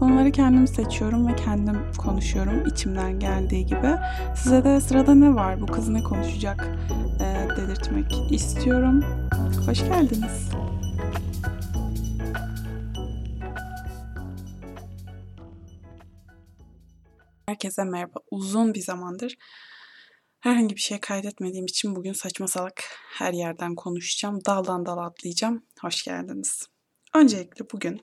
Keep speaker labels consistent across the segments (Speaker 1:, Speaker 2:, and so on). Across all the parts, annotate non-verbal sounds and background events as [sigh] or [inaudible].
Speaker 1: Konuları kendim seçiyorum ve kendim konuşuyorum içimden geldiği gibi. Size de sırada ne var, bu kız ne konuşacak e, dedirtmek istiyorum. Hoş geldiniz. Herkese merhaba. Uzun bir zamandır herhangi bir şey kaydetmediğim için bugün saçma salak her yerden konuşacağım. Daldan dala atlayacağım. Hoş geldiniz. Öncelikle bugün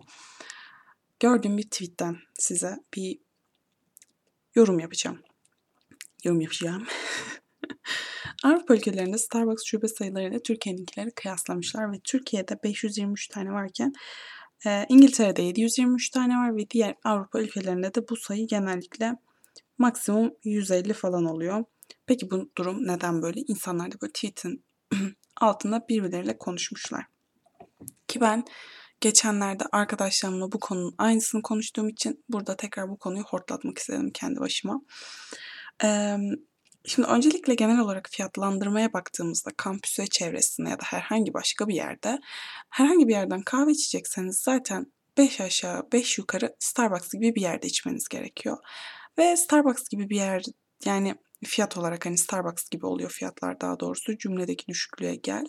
Speaker 1: gördüğüm bir tweetten size bir yorum yapacağım. Yorum yapacağım. [laughs] Avrupa ülkelerinde Starbucks şube sayılarıyla Türkiye'ninkileri kıyaslamışlar ve Türkiye'de 523 tane varken e, İngiltere'de 723 tane var ve diğer Avrupa ülkelerinde de bu sayı genellikle maksimum 150 falan oluyor. Peki bu durum neden böyle? İnsanlar da böyle tweet'in [clears throat] altında birbirleriyle konuşmuşlar. Ki ben geçenlerde arkadaşlarımla bu konunun aynısını konuştuğum için burada tekrar bu konuyu hortlatmak istedim kendi başıma. Şimdi öncelikle genel olarak fiyatlandırmaya baktığımızda kampüs ve çevresinde ya da herhangi başka bir yerde herhangi bir yerden kahve içecekseniz zaten 5 aşağı 5 yukarı Starbucks gibi bir yerde içmeniz gerekiyor. Ve Starbucks gibi bir yer yani fiyat olarak hani Starbucks gibi oluyor fiyatlar daha doğrusu cümledeki düşüklüğe gel.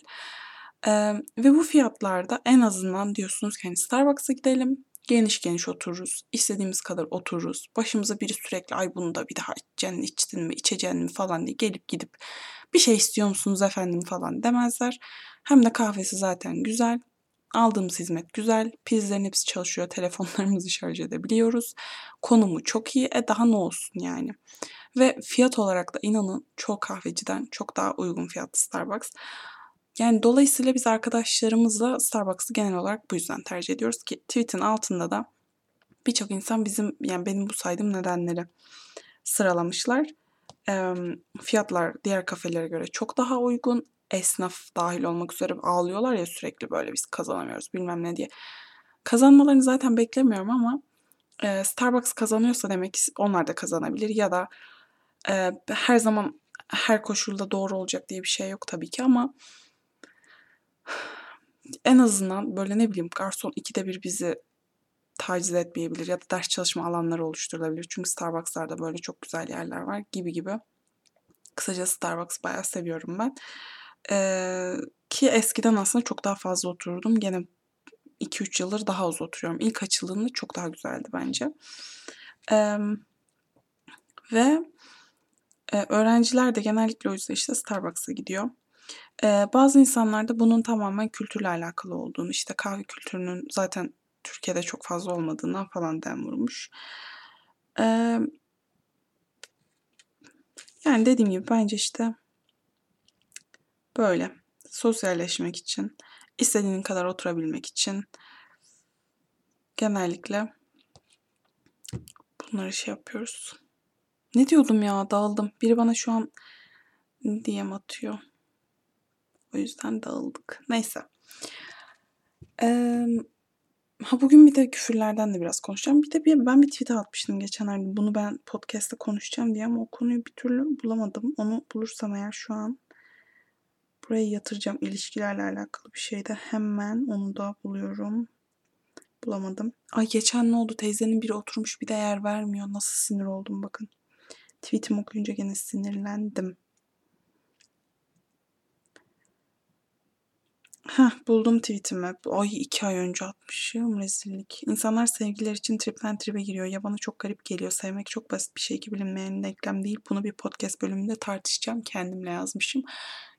Speaker 1: Ee, ve bu fiyatlarda en azından diyorsunuz ki hani Starbucks'a gidelim geniş geniş otururuz. istediğimiz kadar otururuz. Başımıza biri sürekli ay bunu da bir daha içeceksin, içtin mi, içeceksin mi falan diye gelip gidip bir şey istiyor musunuz efendim falan demezler. Hem de kahvesi zaten güzel. Aldığımız hizmet güzel. Prizlerin hepsi çalışıyor. [laughs] Telefonlarımızı şarj edebiliyoruz. Konumu çok iyi. E daha ne olsun yani. Ve fiyat olarak da inanın çoğu kahveciden çok daha uygun fiyatlı Starbucks. Yani dolayısıyla biz arkadaşlarımızla Starbucks'ı genel olarak bu yüzden tercih ediyoruz ki tweet'in altında da birçok insan bizim yani benim bu saydığım nedenleri sıralamışlar. E, fiyatlar diğer kafelere göre çok daha uygun. Esnaf dahil olmak üzere ağlıyorlar ya sürekli böyle biz kazanamıyoruz bilmem ne diye. Kazanmalarını zaten beklemiyorum ama e, Starbucks kazanıyorsa demek ki onlar da kazanabilir ya da e, her zaman her koşulda doğru olacak diye bir şey yok tabii ki ama en azından böyle ne bileyim garson ikide bir bizi taciz etmeyebilir ya da ders çalışma alanları oluşturulabilir. Çünkü Starbucks'larda böyle çok güzel yerler var gibi gibi. Kısaca Starbucks bayağı seviyorum ben. Ee, ki eskiden aslında çok daha fazla otururdum. Gene 2-3 yıldır daha az oturuyorum. İlk açıldığında çok daha güzeldi bence. Ee, ve e, öğrenciler de genellikle o yüzden işte Starbucks'a gidiyor. Ee, bazı insanlar da bunun tamamen kültürle alakalı olduğunu, işte kahve kültürünün zaten Türkiye'de çok fazla olmadığından falan dem vurmuş. Ee, yani dediğim gibi bence işte böyle sosyalleşmek için, istediğin kadar oturabilmek için genellikle bunları şey yapıyoruz. Ne diyordum ya dağıldım. Biri bana şu an DM atıyor. O yüzden dağıldık. Neyse. Ee, ha bugün bir de küfürlerden de biraz konuşacağım. Bir de bir, ben bir tweet atmıştım geçenlerde. Bunu ben podcast'te konuşacağım diye ama o konuyu bir türlü bulamadım. Onu bulursam eğer şu an buraya yatıracağım. ilişkilerle alakalı bir şeyde hemen onu da buluyorum. Bulamadım. Ay geçen ne oldu? Teyzenin biri oturmuş bir de yer vermiyor. Nasıl sinir oldum bakın. Tweetimi okuyunca gene sinirlendim. Heh, buldum tweetimi. Ay iki ay önce atmışım rezillik. İnsanlar sevgiler için tripten tribe giriyor. Ya bana çok garip geliyor. Sevmek çok basit bir şey ki bilinmeyenin denklem değil. Bunu bir podcast bölümünde tartışacağım. Kendimle yazmışım.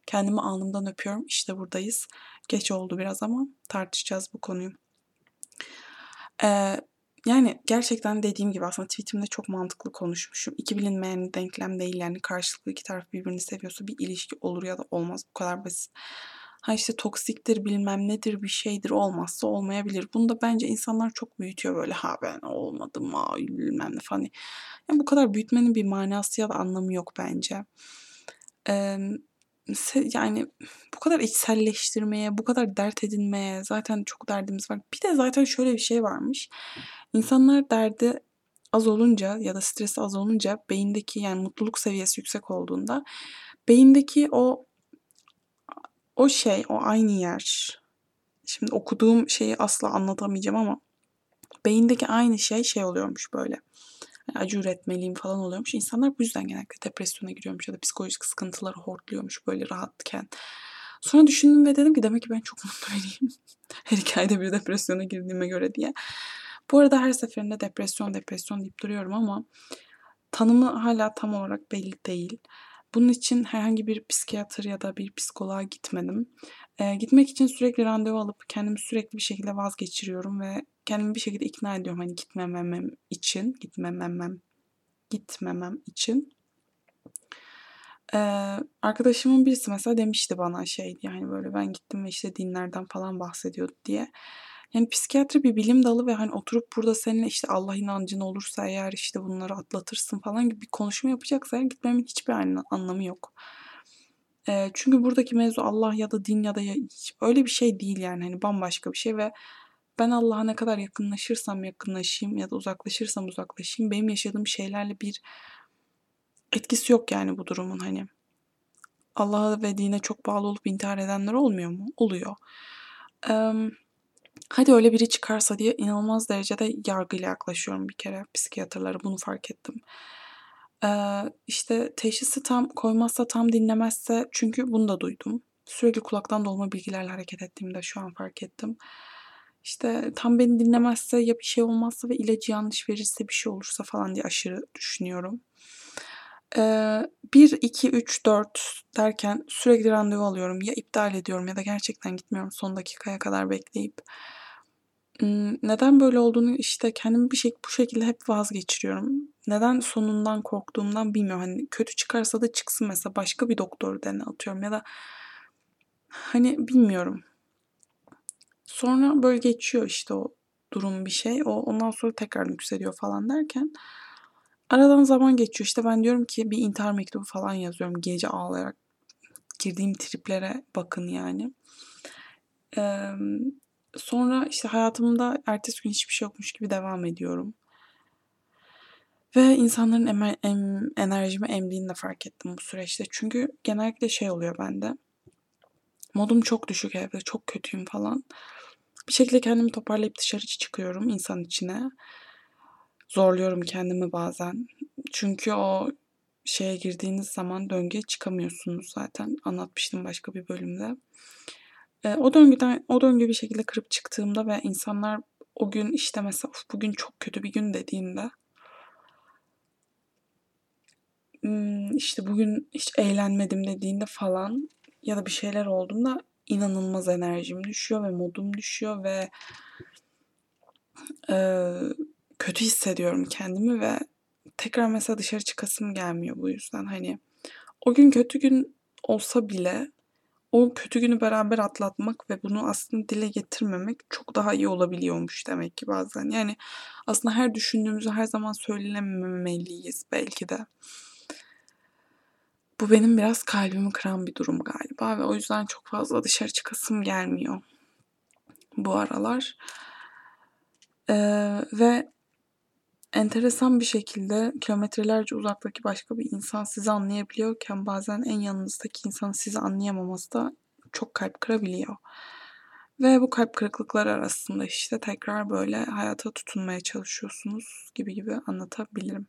Speaker 1: Kendimi alnımdan öpüyorum. İşte buradayız. Geç oldu biraz ama tartışacağız bu konuyu. Ee, yani gerçekten dediğim gibi aslında tweetimde çok mantıklı konuşmuşum. İki bilinmeyen denklem değil yani karşılıklı iki taraf birbirini seviyorsa bir ilişki olur ya da olmaz. Bu kadar basit ha işte toksiktir bilmem nedir bir şeydir olmazsa olmayabilir. Bunu da bence insanlar çok büyütüyor böyle ha ben olmadım ha bilmem ne falan. Yani bu kadar büyütmenin bir manası ya da anlamı yok bence. Ee, yani bu kadar içselleştirmeye, bu kadar dert edinmeye zaten çok derdimiz var. Bir de zaten şöyle bir şey varmış. İnsanlar derdi az olunca ya da stresi az olunca beyindeki yani mutluluk seviyesi yüksek olduğunda beyindeki o o şey, o aynı yer. Şimdi okuduğum şeyi asla anlatamayacağım ama beyindeki aynı şey şey oluyormuş böyle. Yani acı üretmeliyim falan oluyormuş. İnsanlar bu yüzden genellikle depresyona giriyormuş ya da psikolojik sıkıntıları hortluyormuş böyle rahatken. Sonra düşündüm ve dedim ki demek ki ben çok [laughs] mutlu biriyim. her hikayede bir depresyona girdiğime göre diye. Bu arada her seferinde depresyon depresyon deyip duruyorum ama tanımı hala tam olarak belli değil. Bunun için herhangi bir psikiyatr ya da bir psikoloğa gitmedim. Ee, gitmek için sürekli randevu alıp kendimi sürekli bir şekilde vazgeçiriyorum ve kendimi bir şekilde ikna ediyorum hani gitmemem için, gitmemem, gitmemem için. Ee, arkadaşımın birisi mesela demişti bana şey yani böyle ben gittim ve işte dinlerden falan bahsediyordu diye. Yani psikiyatri bir bilim dalı ve hani oturup burada seninle işte Allah inancın olursa eğer işte bunları atlatırsın falan gibi bir konuşma yapacaksa eğer gitmemin hiçbir anlamı yok. E, çünkü buradaki mevzu Allah ya da din ya da ya, öyle bir şey değil yani hani bambaşka bir şey ve ben Allah'a ne kadar yakınlaşırsam yakınlaşayım ya da uzaklaşırsam uzaklaşayım benim yaşadığım şeylerle bir etkisi yok yani bu durumun hani. Allah'a ve dine çok bağlı olup intihar edenler olmuyor mu? Oluyor. Ee, hadi öyle biri çıkarsa diye inanılmaz derecede yargıyla yaklaşıyorum bir kere psikiyatrlara bunu fark ettim. Ee, işte teşhisi tam koymazsa tam dinlemezse çünkü bunu da duydum. Sürekli kulaktan dolma bilgilerle hareket ettiğimi de şu an fark ettim. İşte tam beni dinlemezse ya bir şey olmazsa ve ilacı yanlış verirse bir şey olursa falan diye aşırı düşünüyorum. Ee, 1, 2, 3, 4 derken sürekli randevu alıyorum. Ya iptal ediyorum ya da gerçekten gitmiyorum son dakikaya kadar bekleyip. Neden böyle olduğunu işte kendimi bir şey bu şekilde hep vazgeçiriyorum. Neden sonundan korktuğumdan bilmiyorum. Hani kötü çıkarsa da çıksın mesela başka bir doktor dene atıyorum ya da hani bilmiyorum. Sonra böyle geçiyor işte o durum bir şey. O ondan sonra tekrar yükseliyor falan derken aradan zaman geçiyor. İşte ben diyorum ki bir intihar mektubu falan yazıyorum gece ağlayarak. Girdiğim triplere bakın yani. Ee, sonra işte hayatımda ertesi gün hiçbir şey yokmuş gibi devam ediyorum. Ve insanların emer, em, enerjimi emdiğini de fark ettim bu süreçte. Çünkü genellikle şey oluyor bende. Modum çok düşük evde, çok kötüyüm falan. Bir şekilde kendimi toparlayıp dışarı çıkıyorum insan içine. Zorluyorum kendimi bazen. Çünkü o şeye girdiğiniz zaman döngüye çıkamıyorsunuz zaten. Anlatmıştım başka bir bölümde. E, o döngüden o döngü bir şekilde kırıp çıktığımda ve insanlar o gün işte mesela bugün çok kötü bir gün dediğinde işte bugün hiç eğlenmedim dediğinde falan ya da bir şeyler olduğunda inanılmaz enerjim düşüyor ve modum düşüyor ve e, kötü hissediyorum kendimi ve tekrar mesela dışarı çıkasım gelmiyor bu yüzden. Hani o gün kötü gün olsa bile o kötü günü beraber atlatmak ve bunu aslında dile getirmemek çok daha iyi olabiliyormuş demek ki bazen. Yani aslında her düşündüğümüzü her zaman söylememeliyiz belki de. Bu benim biraz kalbimi kıran bir durum galiba ve o yüzden çok fazla dışarı çıkasım gelmiyor bu aralar. Ee, ve enteresan bir şekilde kilometrelerce uzaktaki başka bir insan sizi anlayabiliyorken bazen en yanınızdaki insanın sizi anlayamaması da çok kalp kırabiliyor. Ve bu kalp kırıklıkları arasında işte tekrar böyle hayata tutunmaya çalışıyorsunuz gibi gibi anlatabilirim.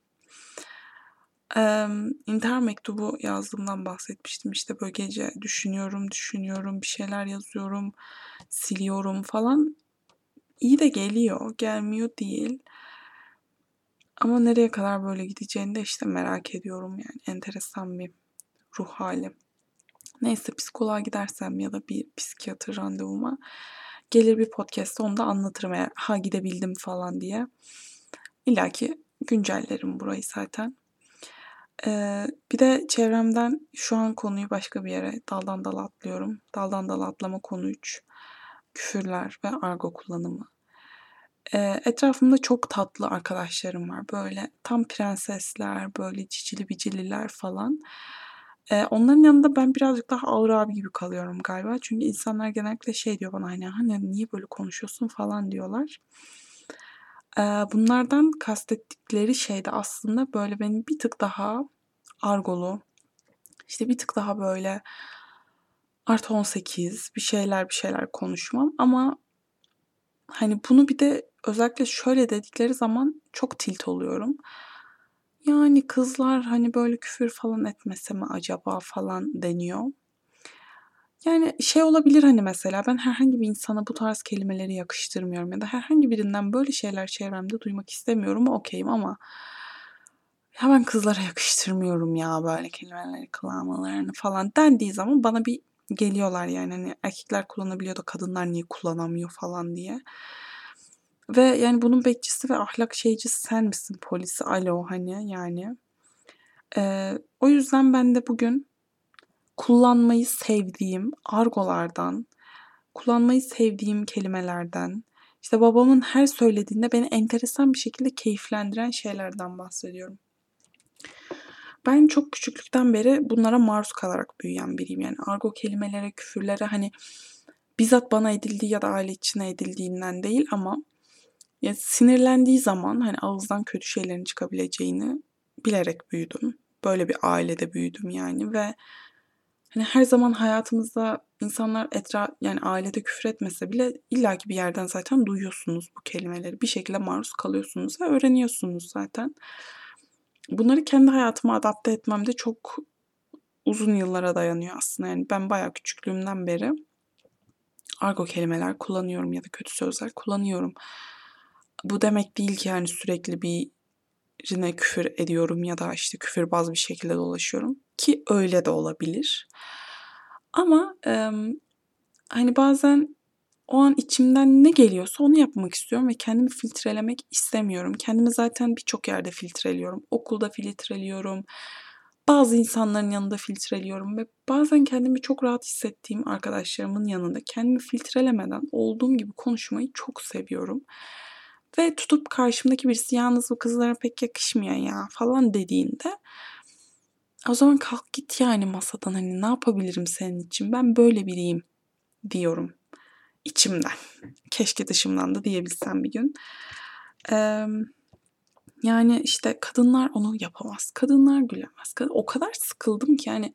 Speaker 1: Ee, intihar mektubu yazdığımdan bahsetmiştim. İşte böyle gece düşünüyorum, düşünüyorum, bir şeyler yazıyorum, siliyorum falan. İyi de geliyor, gelmiyor değil. Ama nereye kadar böyle gideceğini de işte merak ediyorum yani. Enteresan bir ruh hali. Neyse psikoloğa gidersem ya da bir psikiyatr randevuma gelir bir podcast'ta onu da anlatırım eğer ha gidebildim falan diye. İlla ki güncellerim burayı zaten. Ee, bir de çevremden şu an konuyu başka bir yere daldan dala atlıyorum. Daldan dala atlama konu 3. Küfürler ve argo kullanımı. Ee, etrafımda çok tatlı arkadaşlarım var. Böyle tam prensesler, böyle cicili bicililer falan. Ee, onların yanında ben birazcık daha ağır abi gibi kalıyorum galiba. Çünkü insanlar genellikle şey diyor bana hani, hani niye böyle konuşuyorsun falan diyorlar. Ee, bunlardan kastettikleri şey de aslında böyle benim bir tık daha argolu, işte bir tık daha böyle artı 18 bir şeyler bir şeyler konuşmam ama hani bunu bir de özellikle şöyle dedikleri zaman çok tilt oluyorum. Yani kızlar hani böyle küfür falan etmese mi acaba falan deniyor. Yani şey olabilir hani mesela ben herhangi bir insana bu tarz kelimeleri yakıştırmıyorum ya da herhangi birinden böyle şeyler çevremde duymak istemiyorum okeyim ama ya ben kızlara yakıştırmıyorum ya böyle kelimeleri kullanmalarını falan dendiği zaman bana bir geliyorlar yani hani erkekler kullanabiliyor da kadınlar niye kullanamıyor falan diye. Ve yani bunun bekçisi ve ahlak şeycisi sen misin polisi? Alo hani yani. Ee, o yüzden ben de bugün kullanmayı sevdiğim argolardan, kullanmayı sevdiğim kelimelerden, işte babamın her söylediğinde beni enteresan bir şekilde keyiflendiren şeylerden bahsediyorum. Ben çok küçüklükten beri bunlara maruz kalarak büyüyen biriyim. Yani argo kelimelere, küfürlere hani bizzat bana edildiği ya da aile içine edildiğinden değil ama ya sinirlendiği zaman hani ağızdan kötü şeylerin çıkabileceğini bilerek büyüdüm. Böyle bir ailede büyüdüm yani ve hani her zaman hayatımızda insanlar etra yani ailede küfür etmese bile illaki bir yerden zaten duyuyorsunuz bu kelimeleri. Bir şekilde maruz kalıyorsunuz ve öğreniyorsunuz zaten. Bunları kendi hayatıma adapte etmem de çok uzun yıllara dayanıyor aslında. Yani ben bayağı küçüklüğümden beri argo kelimeler kullanıyorum ya da kötü sözler kullanıyorum. Bu demek değil ki yani sürekli birine küfür ediyorum ya da işte küfürbaz bir şekilde dolaşıyorum ki öyle de olabilir. Ama e, hani bazen o an içimden ne geliyorsa onu yapmak istiyorum ve kendimi filtrelemek istemiyorum. Kendimi zaten birçok yerde filtreliyorum. Okulda filtreliyorum. Bazı insanların yanında filtreliyorum ve bazen kendimi çok rahat hissettiğim arkadaşlarımın yanında kendimi filtrelemeden olduğum gibi konuşmayı çok seviyorum. Ve tutup karşımdaki birisi yalnız bu kızlara pek yakışmıyor ya falan dediğinde o zaman kalk git yani masadan hani ne yapabilirim senin için ben böyle biriyim diyorum içimden. Keşke dışımdan da diyebilsem bir gün. Ee, yani işte kadınlar onu yapamaz. Kadınlar gülemez. O kadar sıkıldım ki yani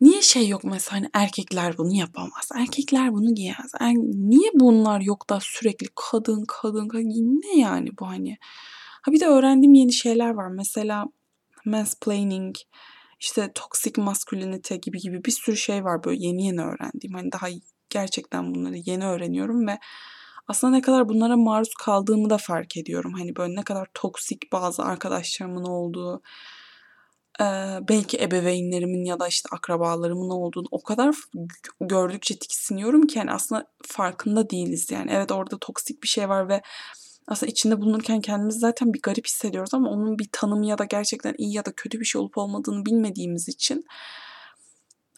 Speaker 1: niye şey yok mesela hani erkekler bunu yapamaz. Erkekler bunu giyemez. Er, niye bunlar yok da sürekli kadın kadın kadın ne yani bu hani. Ha bir de öğrendiğim yeni şeyler var. Mesela mansplaining, işte toxic masculinity gibi gibi bir sürü şey var böyle yeni yeni öğrendiğim. Hani daha gerçekten bunları yeni öğreniyorum ve aslında ne kadar bunlara maruz kaldığımı da fark ediyorum. Hani böyle ne kadar toksik bazı arkadaşlarımın olduğu, belki ebeveynlerimin ya da işte akrabalarımın olduğunu o kadar gördükçe tiksiniyorum ki yani aslında farkında değiliz yani. Evet orada toksik bir şey var ve aslında içinde bulunurken kendimizi zaten bir garip hissediyoruz ama onun bir tanımı ya da gerçekten iyi ya da kötü bir şey olup olmadığını bilmediğimiz için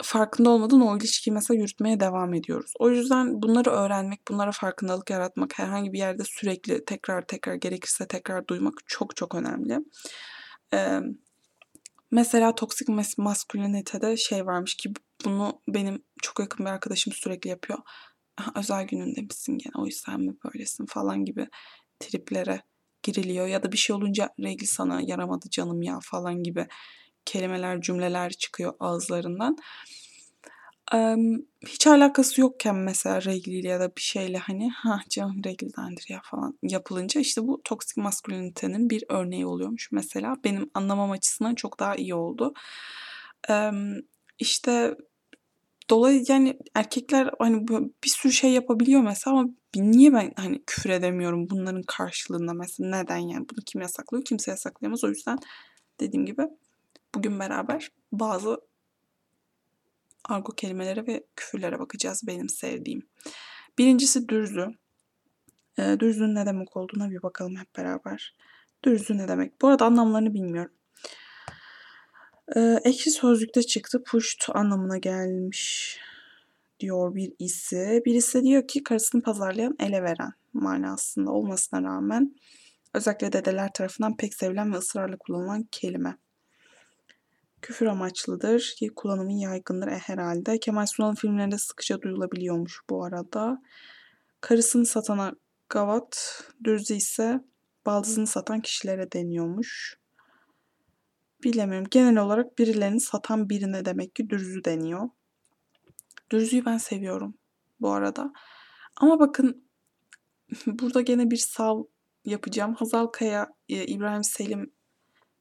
Speaker 1: farkında olmadan o ilişkiyi mesela yürütmeye devam ediyoruz. O yüzden bunları öğrenmek, bunlara farkındalık yaratmak, herhangi bir yerde sürekli tekrar tekrar gerekirse tekrar duymak çok çok önemli. Ee, mesela toksik mas maskülinitede şey varmış ki bunu benim çok yakın bir arkadaşım sürekli yapıyor. Özel gününde misin gene o yüzden mi böylesin falan gibi triplere giriliyor ya da bir şey olunca regl sana yaramadı canım ya falan gibi kelimeler, cümleler çıkıyor ağızlarından. Hiç alakası yokken mesela regliyle ya da bir şeyle hani ha canım reglidendir ya falan yapılınca işte bu toksik maskülinitenin bir örneği oluyormuş mesela. Benim anlamam açısından çok daha iyi oldu. işte dolayı yani erkekler hani bir sürü şey yapabiliyor mesela ama niye ben hani küfür edemiyorum bunların karşılığında mesela neden yani bunu kim yasaklıyor kimse yasaklayamaz o yüzden dediğim gibi Bugün beraber bazı argo kelimelere ve küfürlere bakacağız benim sevdiğim. Birincisi dürzü. E, dürzünün ne demek olduğuna bir bakalım hep beraber. Dürzü ne demek? Bu arada anlamlarını bilmiyorum. E, ekşi sözlükte çıktı. Puşt anlamına gelmiş diyor bir ise. Birisi diyor ki karısını pazarlayan ele veren manasında olmasına rağmen özellikle dedeler tarafından pek sevilen ve ısrarla kullanılan kelime küfür amaçlıdır ki kullanımı yaygındır e, herhalde. Kemal Sunal'ın filmlerinde sıkıca duyulabiliyormuş bu arada. Karısını satana gavat, dürzü ise baldızını satan kişilere deniyormuş. Bilemiyorum. Genel olarak birilerini satan birine demek ki dürzü deniyor. Dürzüyü ben seviyorum bu arada. Ama bakın [laughs] burada gene bir sav yapacağım. Hazal Kaya, e, İbrahim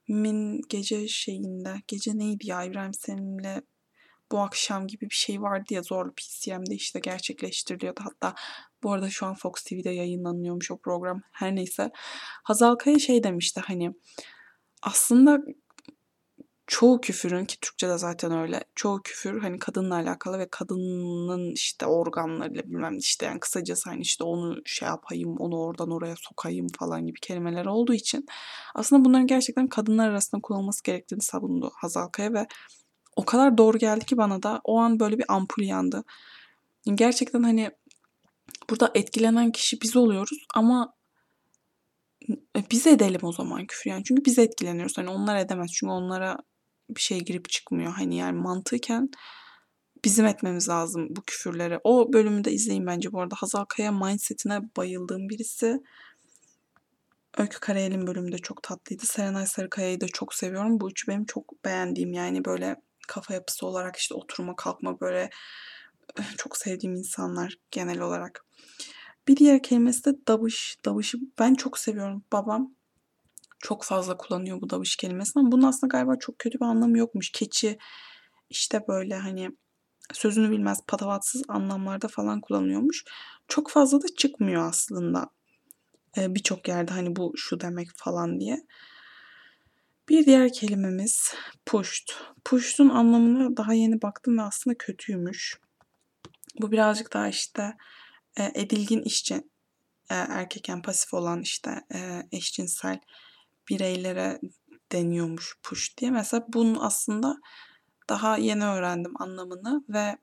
Speaker 1: Selim'in gece şeyinde, gece neydi ya İbrahim Selim'le bu akşam gibi bir şey vardı ya zorlu PCM'de işte gerçekleştiriliyordu. Hatta bu arada şu an Fox TV'de yayınlanıyormuş o program. Her neyse. Hazal Kaya şey demişti hani aslında çoğu küfürün ki Türkçe'de zaten öyle. Çoğu küfür hani kadınla alakalı ve kadının işte organlarıyla bilmem işte yani kısacası hani işte onu şey yapayım, onu oradan oraya sokayım falan gibi kelimeler olduğu için aslında bunların gerçekten kadınlar arasında kullanılması gerektiğini savundu Hazal Kaya ve o kadar doğru geldi ki bana da o an böyle bir ampul yandı. Gerçekten hani burada etkilenen kişi biz oluyoruz ama e, biz edelim o zaman küfür yani. Çünkü biz etkileniyoruz. Hani onlar edemez. Çünkü onlara bir şey girip çıkmıyor. Hani yani mantıken bizim etmemiz lazım bu küfürleri. O bölümü de izleyin bence bu arada. Hazal Kaya mindsetine bayıldığım birisi. Öykü Karayel'in bölümü de çok tatlıydı. Serenay Sarıkaya'yı da çok seviyorum. Bu üçü benim çok beğendiğim yani böyle kafa yapısı olarak işte oturma kalkma böyle eh, çok sevdiğim insanlar genel olarak. Bir diğer kelimesi de davış. Davışı ben çok seviyorum. Babam çok fazla kullanıyor bu davış kelimesini ama bunun aslında galiba çok kötü bir anlamı yokmuş. Keçi işte böyle hani sözünü bilmez patavatsız anlamlarda falan kullanıyormuş. Çok fazla da çıkmıyor aslında. Ee, Birçok yerde hani bu şu demek falan diye. Bir diğer kelimemiz pushed. Pushed'un anlamına daha yeni baktım ve aslında kötüymüş. Bu birazcık daha işte e, edilgin işçi e, erkeken pasif olan işte e, eşcinsel bireylere deniyormuş push diye. Mesela bunun aslında daha yeni öğrendim anlamını ve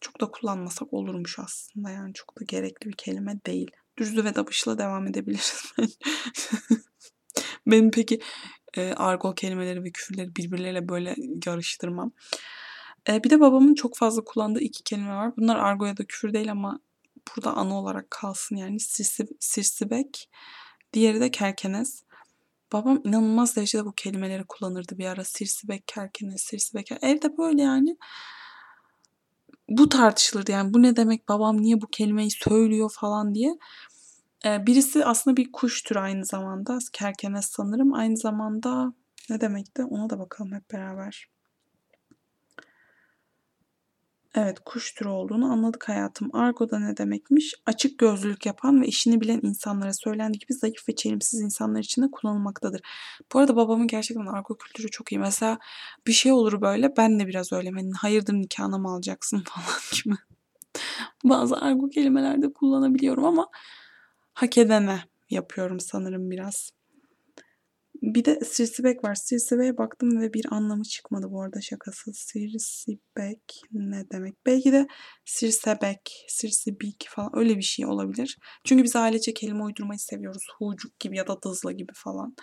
Speaker 1: çok da kullanmasak olurmuş aslında. Yani çok da gerekli bir kelime değil. Düzlü ve dabışla devam edebiliriz. [laughs] Benim peki e, argo kelimeleri ve küfürleri birbirleriyle böyle yarıştırmam. E, bir de babamın çok fazla kullandığı iki kelime var. Bunlar argo ya da küfür değil ama burada anı olarak kalsın yani. Sirsi, sirsibek, diğeri de kerkenes. Babam inanılmaz derecede bu kelimeleri kullanırdı bir ara. Sirsibek, kerkenes, sirsibek. Evde böyle yani bu tartışılırdı yani bu ne demek babam niye bu kelimeyi söylüyor falan diye. Ee, birisi aslında bir kuş türü aynı zamanda. Kerkenes sanırım. Aynı zamanda ne demekti? Ona da bakalım hep beraber. Evet, kuş türü olduğunu anladık hayatım. Argo da ne demekmiş? Açık gözlülük yapan ve işini bilen insanlara söylendiği gibi zayıf ve çelimsiz insanlar için de kullanılmaktadır. Bu arada babamın gerçekten argo kültürü çok iyi. Mesela bir şey olur böyle ben de biraz öyle. Hani hayırdır nikahına mı alacaksın [laughs] falan gibi. Bazı argo kelimelerde kullanabiliyorum ama hak edene yapıyorum sanırım biraz. Bir de sirsibek var. Sirsibek'e baktım ve bir anlamı çıkmadı bu arada şakası. Sirsibek ne demek? Belki de sirsebek, sirsibik falan öyle bir şey olabilir. Çünkü biz ailece kelime uydurmayı seviyoruz. Hucuk gibi ya da dızla gibi falan.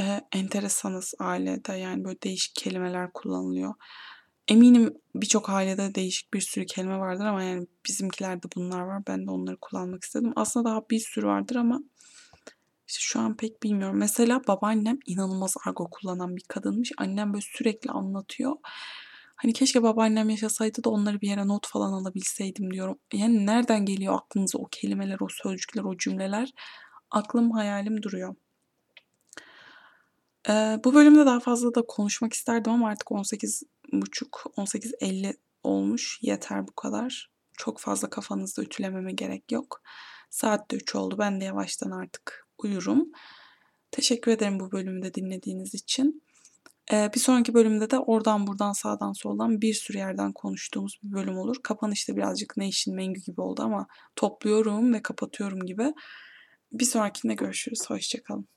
Speaker 1: Ee, enteresanız ailede yani böyle değişik kelimeler kullanılıyor. Eminim birçok ailede değişik bir sürü kelime vardır ama yani bizimkilerde bunlar var. Ben de onları kullanmak istedim. Aslında daha bir sürü vardır ama işte şu an pek bilmiyorum. Mesela babaannem inanılmaz argo kullanan bir kadınmış. Annem böyle sürekli anlatıyor. Hani keşke babaannem yaşasaydı da onları bir yere not falan alabilseydim diyorum. Yani nereden geliyor aklınıza o kelimeler, o sözcükler, o cümleler? Aklım hayalim duruyor. Ee, bu bölümde daha fazla da konuşmak isterdim ama artık 18 buçuk 18.50 olmuş. Yeter bu kadar. Çok fazla kafanızda ütülememe gerek yok. Saat de 3 oldu. Ben de yavaştan artık uyurum. Teşekkür ederim bu bölümü de dinlediğiniz için. Ee, bir sonraki bölümde de oradan buradan sağdan soldan bir sürü yerden konuştuğumuz bir bölüm olur. Kapanışta birazcık Nation Mengü gibi oldu ama topluyorum ve kapatıyorum gibi. Bir sonrakinde görüşürüz. Hoşçakalın.